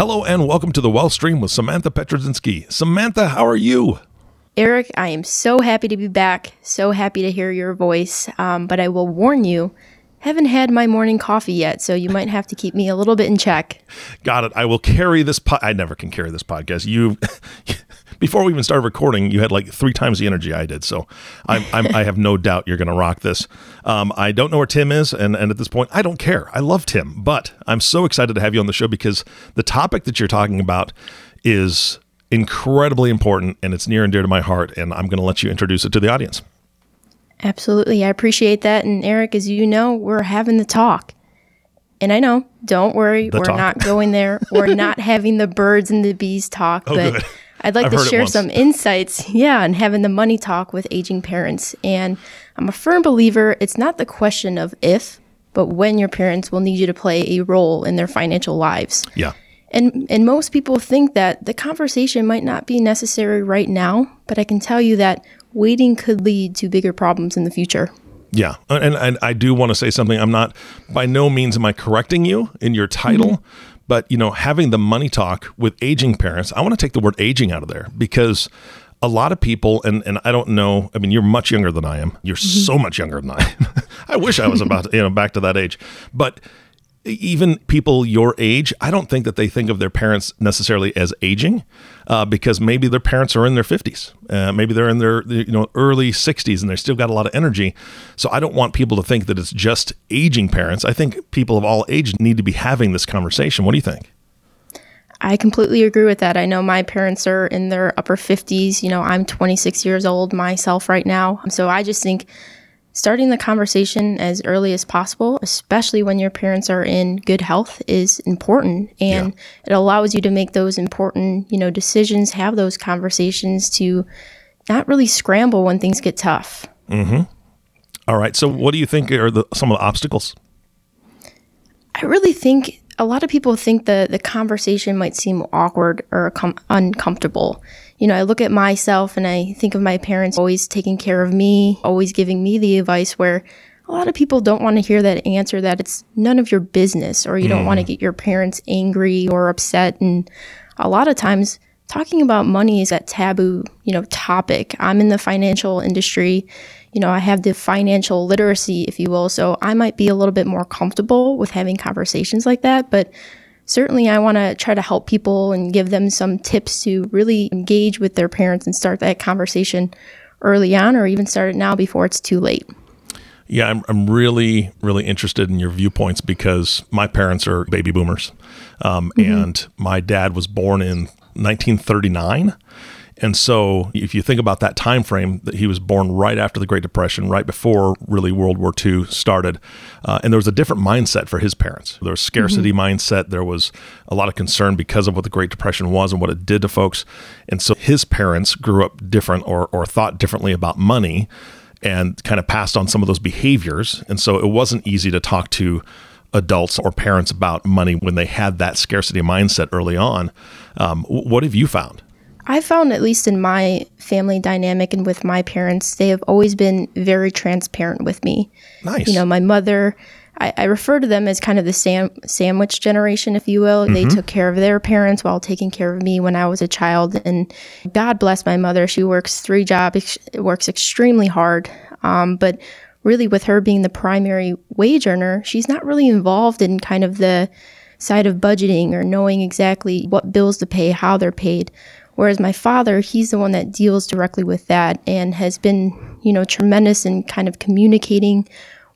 Hello and welcome to the Wealth Stream with Samantha Pietruszynski. Samantha, how are you? Eric, I am so happy to be back. So happy to hear your voice. Um, but I will warn you, haven't had my morning coffee yet, so you might have to keep me a little bit in check. Got it. I will carry this. Po- I never can carry this podcast. You, before we even started recording, you had like three times the energy I did. So I'm, I'm i have no doubt you're going to rock this. Um, I don't know where Tim is, and, and at this point, I don't care. I love Tim, but I'm so excited to have you on the show because the topic that you're talking about is incredibly important and it's near and dear to my heart. And I'm going to let you introduce it to the audience. Absolutely. I appreciate that. And Eric, as you know, we're having the talk. And I know, don't worry, The we're talk. not going there. We're not having the birds and the bees talk, Oh, but good. I'd like I've to share some insights, yeah, and having the money talk with aging parents. And I'm a firm believer it's not the question of if, but when your parents will need you to play a role in their financial lives. Yeah. And and most people think that the conversation might not be necessary right now, but I can tell you that waiting could lead to bigger problems in the future. Yeah, and, and I do want to say something. I'm not by no means am I correcting you in your title, mm-hmm. But you know, having the money talk with aging parents, I want to take the word aging out of there because a lot of people, and and I don't know. I mean, you're much younger than I am. You're mm-hmm. so much younger than I am. I wish I was about you know back to that age, but even people your age, I don't think that they think of their parents necessarily as aging, uh, because maybe their parents are in their fifties, uh, maybe they're in their you know early sixties, and they still got a lot of energy. So I don't want people to think that it's just aging parents. I think people of all ages need to be having this conversation. What do you think? I completely agree with that. I know my parents are in their upper 50s. You know, I'm 26 years old myself right now. So I just think starting the conversation as early as possible, especially when your parents are in good health, is important. And it allows you to make those important, you know, decisions, have those conversations to not really scramble when things get tough. Mhm. All right. So what do you think are the, some of the obstacles? I really think a lot of people think the the conversation might seem awkward or com- uncomfortable. You know, I look at myself and I think of my parents always taking care of me, always giving me the advice where a lot of people don't want to hear that answer that it's none of your business or you don't want to mm. get your parents angry or upset and a lot of times talking about money is that taboo, you know, topic. I'm in the financial industry. You know, I have the financial literacy, if you will. So I might be a little bit more comfortable with having conversations like that. But certainly I want to try to help people and give them some tips to really engage with their parents and start that conversation early on or even start it now before it's too late. Yeah, I'm, I'm really, really interested in your viewpoints because my parents are baby boomers. Um, And my dad was born in 1939. And so if you think about that time frame, that he was born right after the Great Depression, right before really World War II started. Uh, and there was a different mindset for his parents. There was scarcity mindset. There was a lot of concern because of what the Great Depression was and what it did to folks. And so his parents grew up different or, or thought differently about money and kind of passed on some of those behaviors. And so it wasn't easy to talk to adults or parents about money when they had that scarcity mindset early on. Um, what have you found? I found, at least in my family dynamic and with my parents, they have always been very transparent with me. Nice. You know, my mother, I, I refer to them as kind of the sam- sandwich generation, if you will. They took care of their parents while taking care of me when I was a child. And God bless my mother. She works three jobs, works extremely hard. Um, but really, with her being the primary wage earner, she's not really involved in kind of the side of budgeting or knowing exactly what bills to pay, how they're paid. Whereas my father, he's the one that deals directly with that and has been, you know, tremendous in kind of communicating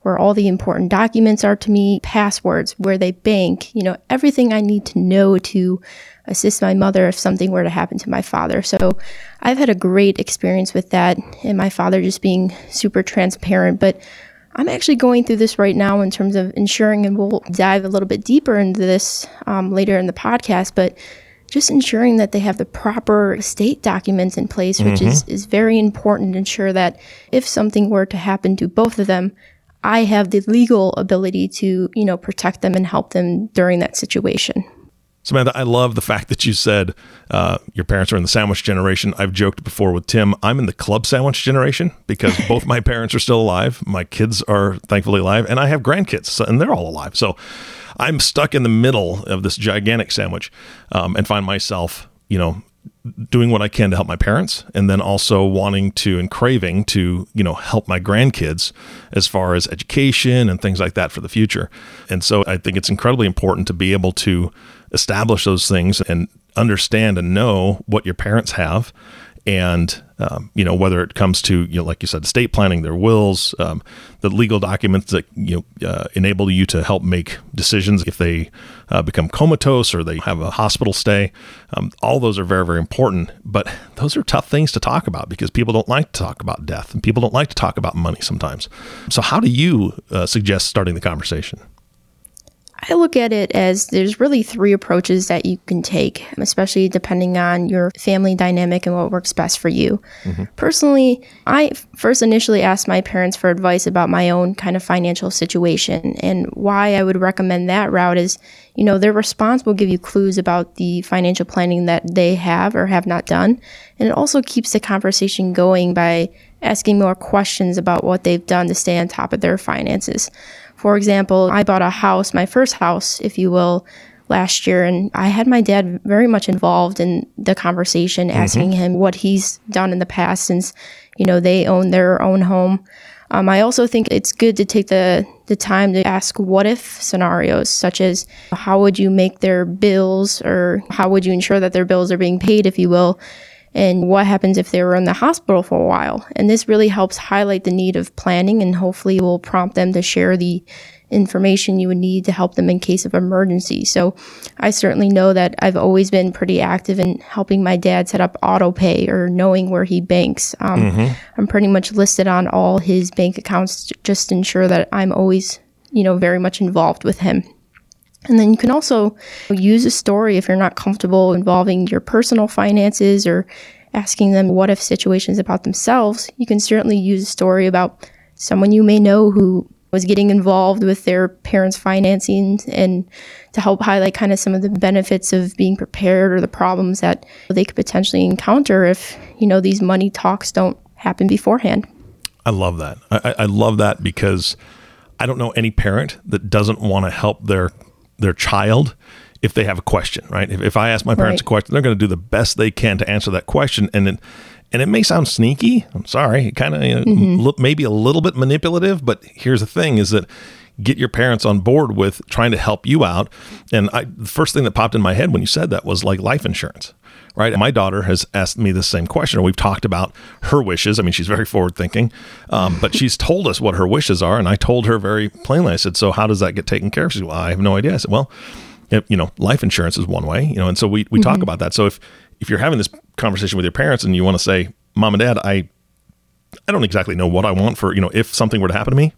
where all the important documents are to me, passwords, where they bank, you know, everything I need to know to assist my mother if something were to happen to my father. So I've had a great experience with that and my father just being super transparent. But I'm actually going through this right now in terms of ensuring, and we'll dive a little bit deeper into this um, later in the podcast, but just ensuring that they have the proper estate documents in place, which mm-hmm. is, is very important to ensure that if something were to happen to both of them, I have the legal ability to, you know, protect them and help them during that situation. Samantha, I love the fact that you said uh, your parents are in the sandwich generation. I've joked before with Tim, I'm in the club sandwich generation because both my parents are still alive. My kids are thankfully alive, and I have grandkids, and they're all alive. So I'm stuck in the middle of this gigantic sandwich um, and find myself, you know, doing what I can to help my parents and then also wanting to and craving to, you know, help my grandkids as far as education and things like that for the future. And so I think it's incredibly important to be able to establish those things and understand and know what your parents have and um, you know whether it comes to you know like you said estate planning their wills um, the legal documents that you know uh, enable you to help make decisions if they uh, become comatose or they have a hospital stay. Um, all those are very very important but those are tough things to talk about because people don't like to talk about death and people don't like to talk about money sometimes. So how do you uh, suggest starting the conversation I look at it as there's really three approaches that you can take, especially depending on your family dynamic and what works best for you. Mm-hmm. Personally, I first initially asked my parents for advice about my own kind of financial situation. And why I would recommend that route is, you know, their response will give you clues about the financial planning that they have or have not done. And it also keeps the conversation going by asking more questions about what they've done to stay on top of their finances. For example, I bought a house, my first house, if you will, last year, and I had my dad very much involved in the conversation, mm-hmm. asking him what he's done in the past since, you know, they own their own home. Um, I also think it's good to take the, the time to ask what if scenarios, such as how would you make their bills or how would you ensure that their bills are being paid, if you will, and what happens if they were in the hospital for a while. And this really helps highlight the need of planning and hopefully will prompt them to share the information you would need to help them in case of emergency. So I certainly know that I've always been pretty active in helping my dad set up auto pay or knowing where he banks. Um, mm-hmm. I'm pretty much listed on all his bank accounts just ensure that I'm always, you know, very much involved with him. And then you can also use a story if you're not comfortable involving your personal finances or asking them what if situations about themselves. You can certainly use a story about someone you may know who was getting involved with their parents' financing and to help highlight kind of some of the benefits of being prepared or the problems that they could potentially encounter if, you know, these money talks don't happen beforehand. I love that. I, I love that because I don't know any parent that doesn't want to help their their child if they have a question, right? If, if I ask my parents right. a question, they're going to do the best they can to answer that question. And it, and it may sound sneaky. I'm sorry, It kind of mm-hmm. maybe a little bit manipulative, but here's the thing: is that get your parents on board with trying to help you out. And I, the first thing that popped in my head when you said that was like life insurance, right? My daughter has asked me the same question, we've talked about her wishes. I mean, she's very forward thinking, um, but she's told us what her wishes are. And I told her very plainly, I said, So how does that get taken care of? She said, Well, I have no idea. I said, Well, you know, life insurance is one way, you know, and so we, we mm-hmm. talk about that. So if, if you're having this conversation with your parents and you want to say, mom and dad, I, I don't exactly know what I want for, you know, if something were to happen to me,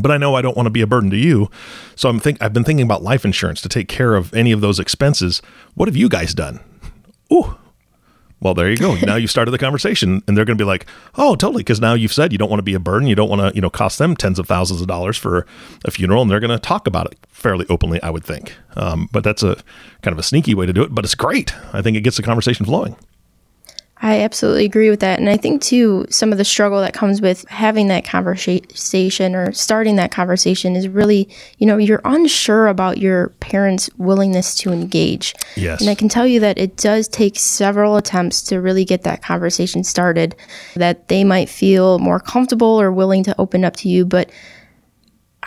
but I know I don't want to be a burden to you. So I'm think I've been thinking about life insurance to take care of any of those expenses. What have you guys done? Ooh. Well, there you go. now you started the conversation and they're going to be like, "Oh, totally," because now you've said you don't want to be a burden, you don't want to, you know, cost them tens of thousands of dollars for a funeral and they're going to talk about it fairly openly, I would think. Um, but that's a kind of a sneaky way to do it, but it's great. I think it gets the conversation flowing. I absolutely agree with that. And I think, too, some of the struggle that comes with having that conversation or starting that conversation is really, you know, you're unsure about your parents' willingness to engage. Yes. And I can tell you that it does take several attempts to really get that conversation started, that they might feel more comfortable or willing to open up to you. But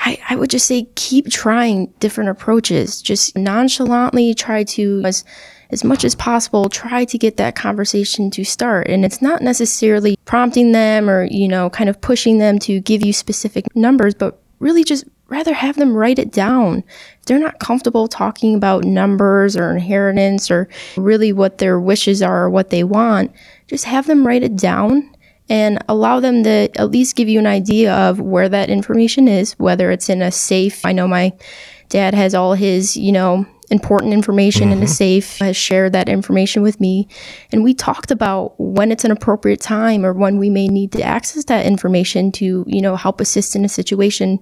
I, I would just say keep trying different approaches. Just nonchalantly try to, as as much as possible, try to get that conversation to start. And it's not necessarily prompting them or, you know, kind of pushing them to give you specific numbers, but really just rather have them write it down. If they're not comfortable talking about numbers or inheritance or really what their wishes are or what they want, just have them write it down and allow them to at least give you an idea of where that information is, whether it's in a safe. I know my dad has all his, you know, important information mm-hmm. in a safe, has shared that information with me. And we talked about when it's an appropriate time or when we may need to access that information to, you know, help assist in a situation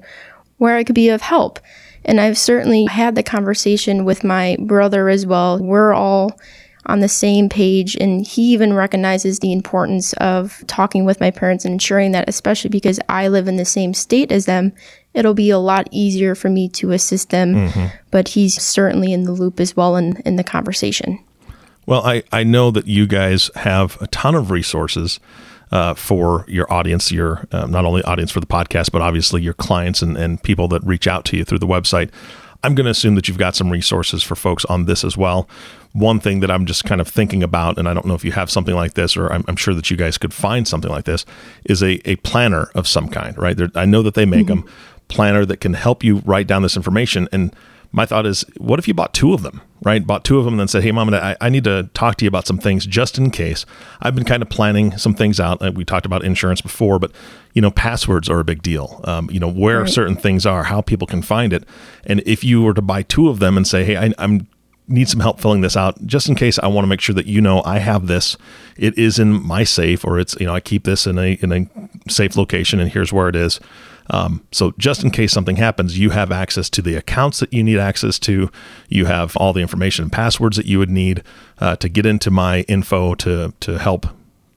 where I could be of help. And I've certainly had the conversation with my brother as well. We're all on the same page and he even recognizes the importance of talking with my parents and ensuring that especially because I live in the same state as them it'll be a lot easier for me to assist them mm-hmm. but he's certainly in the loop as well in, in the conversation well I, I know that you guys have a ton of resources uh, for your audience, your uh, not only audience for the podcast, but obviously your clients and, and people that reach out to you through the website. I'm going to assume that you've got some resources for folks on this as well. One thing that I'm just kind of thinking about, and I don't know if you have something like this, or I'm, I'm sure that you guys could find something like this, is a, a planner of some kind, right? There, I know that they make mm-hmm. them planner that can help you write down this information and my thought is, what if you bought two of them, right? Bought two of them and then said, hey, mom, I, I need to talk to you about some things just in case. I've been kind of planning some things out. We talked about insurance before, but, you know, passwords are a big deal. Um, you know, where right. certain things are, how people can find it. And if you were to buy two of them and say, hey, I, I'm need some help filling this out just in case I want to make sure that you know I have this it is in my safe or it's you know I keep this in a in a safe location and here's where it is um, so just in case something happens, you have access to the accounts that you need access to. You have all the information and passwords that you would need uh, to get into my info to to help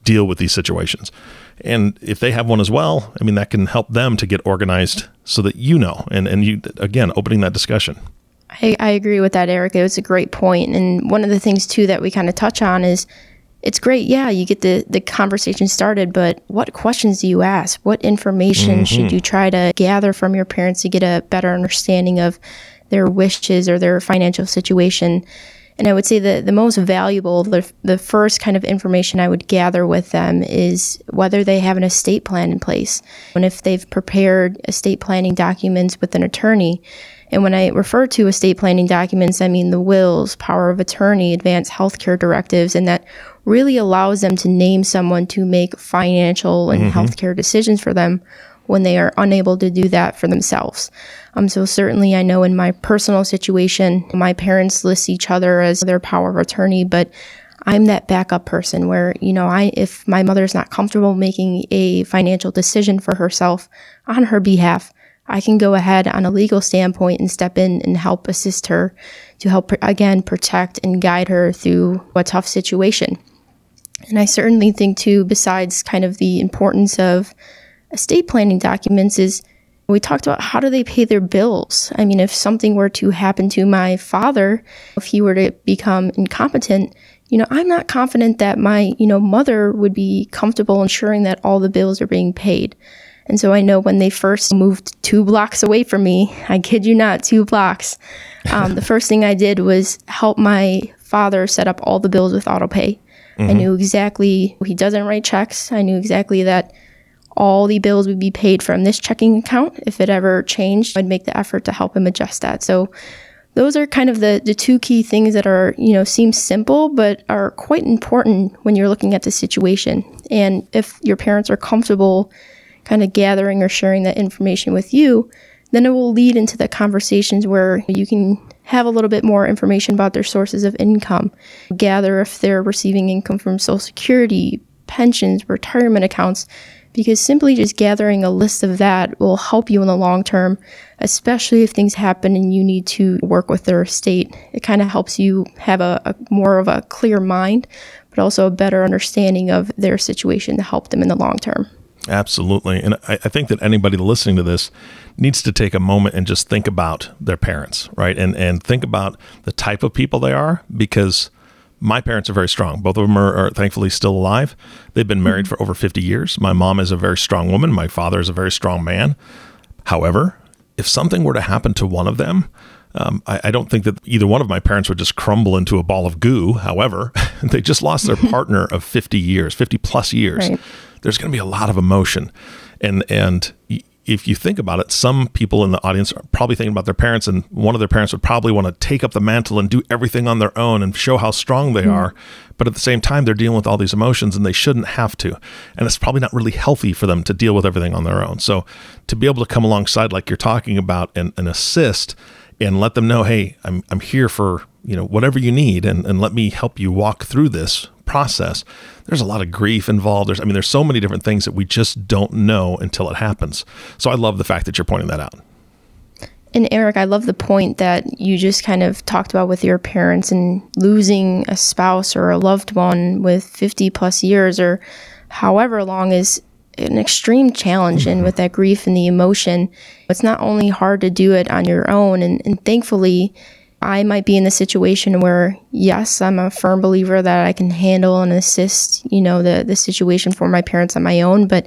deal with these situations. And if they have one as well, I mean that can help them to get organized so that you know. And and you again opening that discussion. I, I agree with that, Eric. It was a great point. And one of the things too that we kind of touch on is it's great. Yeah, you get the, the conversation started, but what questions do you ask? What information mm-hmm. should you try to gather from your parents to get a better understanding of their wishes or their financial situation? And I would say that the most valuable, the, the first kind of information I would gather with them is whether they have an estate plan in place. And if they've prepared estate planning documents with an attorney, and when I refer to estate planning documents, I mean the wills, power of attorney, advanced healthcare directives, and that really allows them to name someone to make financial and mm-hmm. healthcare decisions for them when they are unable to do that for themselves. Um, so certainly I know in my personal situation, my parents list each other as their power of attorney, but I'm that backup person where, you know, I if my mother's not comfortable making a financial decision for herself on her behalf, I can go ahead on a legal standpoint and step in and help assist her to help, again, protect and guide her through a tough situation. And I certainly think, too, besides kind of the importance of estate planning documents, is we talked about how do they pay their bills. I mean, if something were to happen to my father, if he were to become incompetent, you know, I'm not confident that my, you know, mother would be comfortable ensuring that all the bills are being paid. And so I know when they first moved two blocks away from me, I kid you not, two blocks, um, the first thing I did was help my father set up all the bills with autopay. Mm-hmm. I knew exactly, he doesn't write checks. I knew exactly that all the bills would be paid from this checking account. If it ever changed, I'd make the effort to help him adjust that. So those are kind of the, the two key things that are, you know, seem simple, but are quite important when you're looking at the situation. And if your parents are comfortable kind of gathering or sharing that information with you, then it will lead into the conversations where you can have a little bit more information about their sources of income, gather if they're receiving income from Social Security, pensions, retirement accounts, because simply just gathering a list of that will help you in the long term, especially if things happen and you need to work with their estate. It kind of helps you have a, a, more of a clear mind, but also a better understanding of their situation to help them in the long term. Absolutely. And I, I, think that anybody listening to this needs to take a moment and just think about their parents, right? And and think about the type of people they are because my parents are very strong. Both of them are, are thankfully still alive. They've been married mm-hmm. for over 50 years. My mom is a very strong woman. My father is a very strong man. However, if something were to happen to one of them, um, I, I, don't think that either one of my parents would just crumble into a ball of goo. However, they just lost their partner of 50 years, 50 plus years. Right there's going to be a lot of emotion, and and if you think about it, some people in the audience are probably thinking about their parents, and one of their parents would probably want to take up the mantle and do everything on their own and show how strong they mm-hmm. are. But at the same time, they're dealing with all these emotions and they shouldn't have to. And it's probably not really healthy for them to deal with everything on their own. So to be able to come alongside, like you're talking about, and, and assist and let them know, hey, I'm, I'm here for you know whatever you need and, and let me help you walk through this process there's a lot of grief involved. There's i mean there's so many different things that we just don't know until it happens. So i love the fact that you're pointing that out. And eric i love the point that you just kind of talked about with your parents and losing a spouse or a loved one with 50 plus years or however long is an extreme challenge mm-hmm. and with that grief and the emotion it's not only hard to do it on your own. And, and thankfully I might be in the situation where, yes, I'm a firm believer that I can handle and assist, you know, the, the situation for my parents on my own. But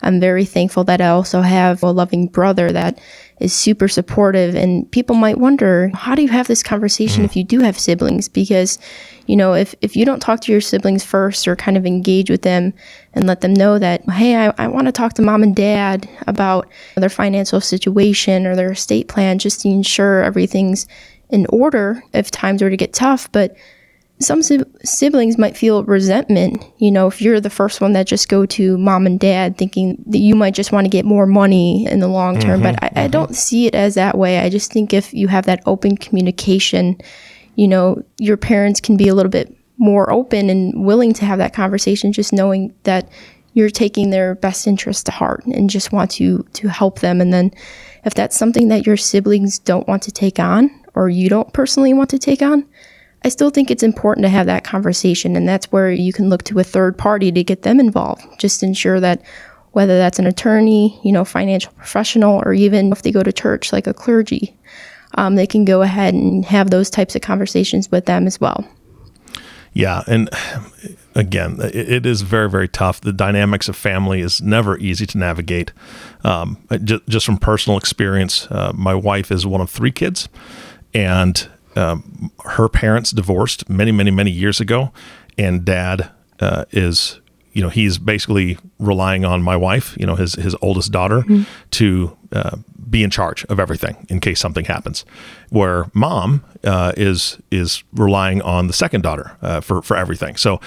I'm very thankful that I also have a loving brother that is super supportive. And people might wonder, how do you have this conversation if you do have siblings? Because, you know, if, if you don't talk to your siblings first or kind of engage with them and let them know that, hey, I, I want to talk to mom and dad about their financial situation or their estate plan just to ensure everything's in order if times were to get tough, but some siblings might feel resentment, you know, if you're the first one that just go to mom and dad thinking that you might just want to get more money in the long term. Mm-hmm, but I, mm-hmm. I don't see it as that way. I just think if you have that open communication, you know, your parents can be a little bit more open and willing to have that conversation, just knowing that you're taking their best interest to heart and just want to to help them. And then if that's something that your siblings don't want to take on, or you don't personally want to take on, I still think it's important to have that conversation. And that's where you can look to a third party to get them involved. Just ensure that whether that's an attorney, you know, financial professional, or even if they go to church like a clergy, um, they can go ahead and have those types of conversations with them as well. Yeah. And again, it is very, very tough. The dynamics of family is never easy to navigate. Um, just, just, from personal experience, uh, my wife is one of three kids and um, her parents divorced many, many, many years ago, and dad uh, is, you know, he's basically relying on my wife, you know, his his oldest daughter, mm-hmm. to uh, be in charge of everything in case something happens. Where mom uh, is is relying on the second daughter uh, for for everything. So,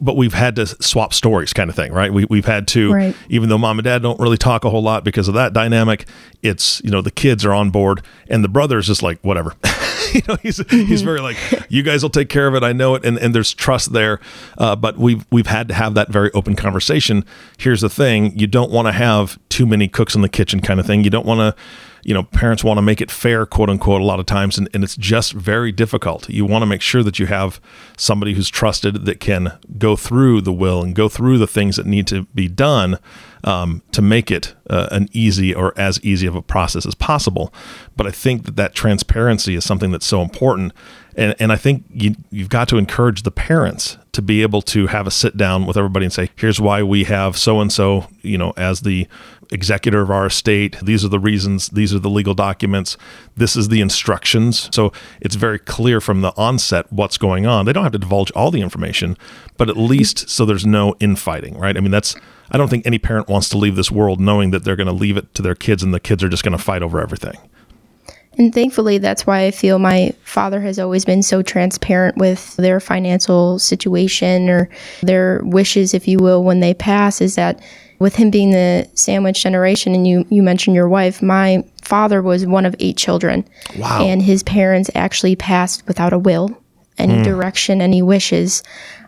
but we've had to swap stories, kind of thing, right? We we've had to, right. even though mom and dad don't really talk a whole lot because of that dynamic. It's you know the kids are on board, and the brother is just like whatever. you know, he's mm-hmm. he's very like, you guys will take care of it. I know it, and, and there's trust there. Uh, but we've we've had to have that very open conversation. Here's the thing: you don't want to have too many cooks in the kitchen, kind of thing. You don't want to you know, parents want to make it fair, quote unquote, a lot of times, and, and it's just very difficult. You want to make sure that you have somebody who's trusted that can go through the will and go through the things that need to be done um, to make it uh, an easy or as easy of a process as possible. But I think that that transparency is something that's so important. And, and I think you, you've got to encourage the parents to be able to have a sit down with everybody and say, here's why we have so and so, you know, as the executor of our estate. These are the reasons, these are the legal documents, this is the instructions. So it's very clear from the onset what's going on. They don't have to divulge all the information, but at least so there's no infighting, right? I mean, that's, I don't think any parent wants to leave this world knowing that they're going to leave it to their kids and the kids are just going to fight over everything. And thankfully, that's why I feel my father has always been so transparent with their financial situation or their wishes, if you will, when they pass, is that with him being the sandwich generation, and you, you mentioned your wife, my father was one of eight children. Wow. And his parents actually passed without a will, any mm. direction, any wishes.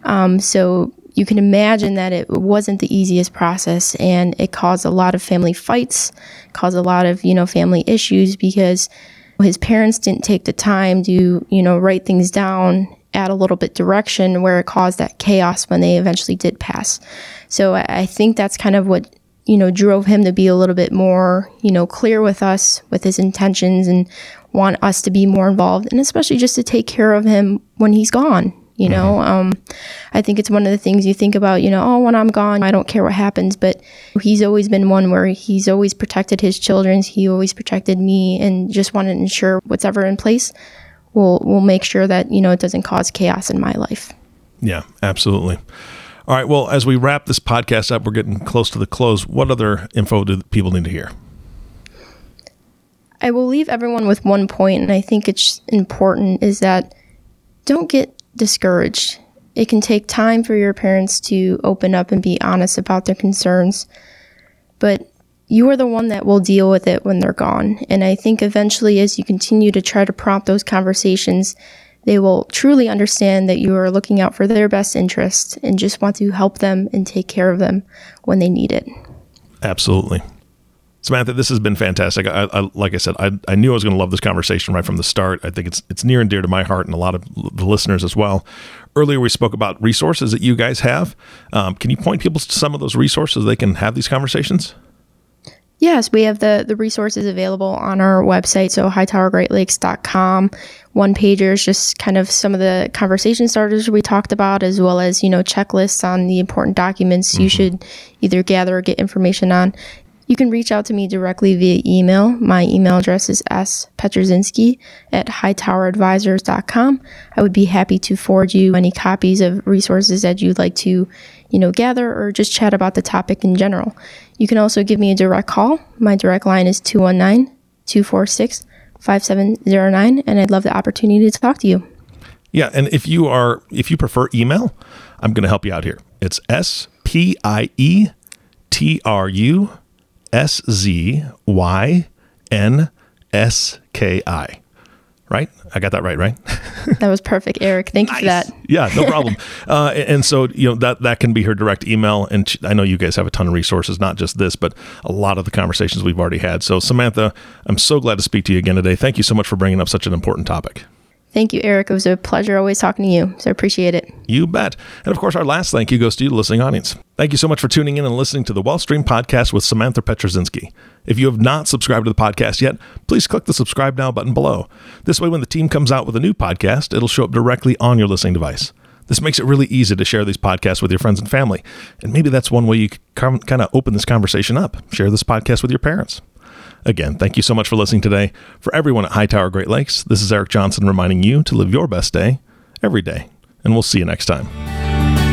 Um, so you can imagine that it wasn't the easiest process and it caused a lot of family fights, caused a lot of, you know, family issues because his parents didn't take the time to, you know, write things down add a little bit direction where it caused that chaos when they eventually did pass. So I think that's kind of what you know drove him to be a little bit more you know clear with us with his intentions and want us to be more involved and especially just to take care of him when he's gone you know mm-hmm. um, i think it's one of the things you think about you know oh when i'm gone i don't care what happens but he's always been one where he's always protected his children he always protected me and just wanted to ensure what's ever in place we'll we'll make sure that you know it doesn't cause chaos in my life. Yeah, absolutely. All right. Well, as we wrap this podcast up, we're getting close to the close. What other info do people need to hear? I will leave everyone with one point, and I think it's important is that don't get discouraged. It can take time for your parents to open up and be honest about their concerns, but you are the one that will deal with it when they're gone. And I think eventually, as you continue to try to prompt those conversations, they will truly understand that you are looking out for their best interest and just want to help them and take care of them when they need it. Absolutely. Samantha, this has been fantastic. I, I, like I said, I, I knew I was going to love this conversation right from the start. I think it's it's near and dear to my heart and a lot of the listeners as well. Earlier, we spoke about resources that you guys have. Um, can you point people to some of those resources they can have these conversations? Yes, we have the, the resources available on our website, so hightowergreatlakes.com. One pagers, just kind of some of the conversation starters we talked about, as well as, you know, checklists on the important documents mm-hmm. you should either gather or get information on. You can reach out to me directly via email. My email address is spietruszynski at hightoweradvisors.com. I would be happy to forward you any copies of resources that you'd like to, you know, gather or just chat about the topic in general. You can also give me a direct call. My direct line is 219 246 5709, and I'd love the opportunity to talk to you. Yeah, and if you are if you prefer email, I'm going to help you out here. It's S P I E T R U S Z Y N S K I right? I got that right, right? that was perfect, Eric. Thank nice. you for that. yeah, no problem. uh, and so you know that that can be her direct email, and I know you guys have a ton of resources, not just this, but a lot of the conversations we've already had. So Samantha, I'm so glad to speak to you again today. Thank you so much for bringing up such an important topic. Thank you, Eric. It was a pleasure always talking to you. So appreciate it. You bet. And of course, our last thank you goes to you, the listening audience. Thank you so much for tuning in and listening to the Wealthstream podcast with Samantha Pietruszynski. If you have not subscribed to the podcast yet, please click the subscribe now button below. This way, when the team comes out with a new podcast, it'll show up directly on your listening device. This makes it really easy to share these podcasts with your friends and family. And maybe that's one way you can kind of open this conversation up. Share this podcast with your parents. Again, thank you so much for listening today. For everyone at Hightower Great Lakes, this is Eric Johnson reminding you to live your best day every day. And we'll see you next time.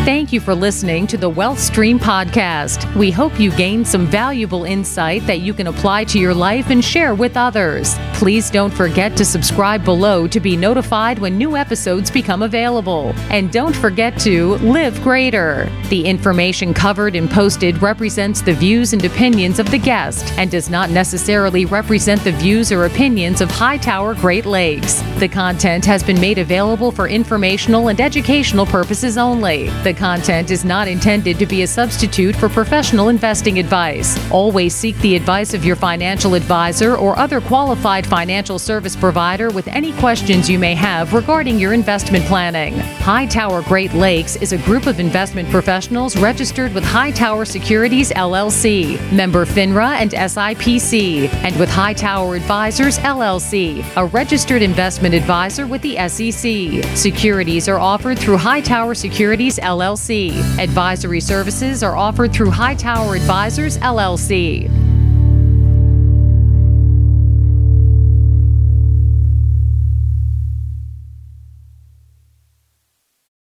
Thank you for listening to the Wealth Stream podcast. We hope you gained some valuable insight that you can apply to your life and share with others. Please don't forget to subscribe below to be notified when new episodes become available. And don't forget to live greater. The information covered and posted represents the views and opinions of the guest and does not necessarily represent the views or opinions of Hightower Great Lakes. The content has been made available for informational and educational purposes only. The the content is not intended to be a substitute for professional investing advice. Always seek the advice of your financial advisor or other qualified financial service provider with any questions you may have regarding your investment planning. Hightower Great Lakes is a group of investment professionals registered with Hightower Securities LLC, member FINRA and SIPC, and with Hightower Advisors LLC, a registered investment advisor with the SEC. Securities are offered through Hightower Securities LLC LLC. Advisory services are offered through Hightower Advisors LLC.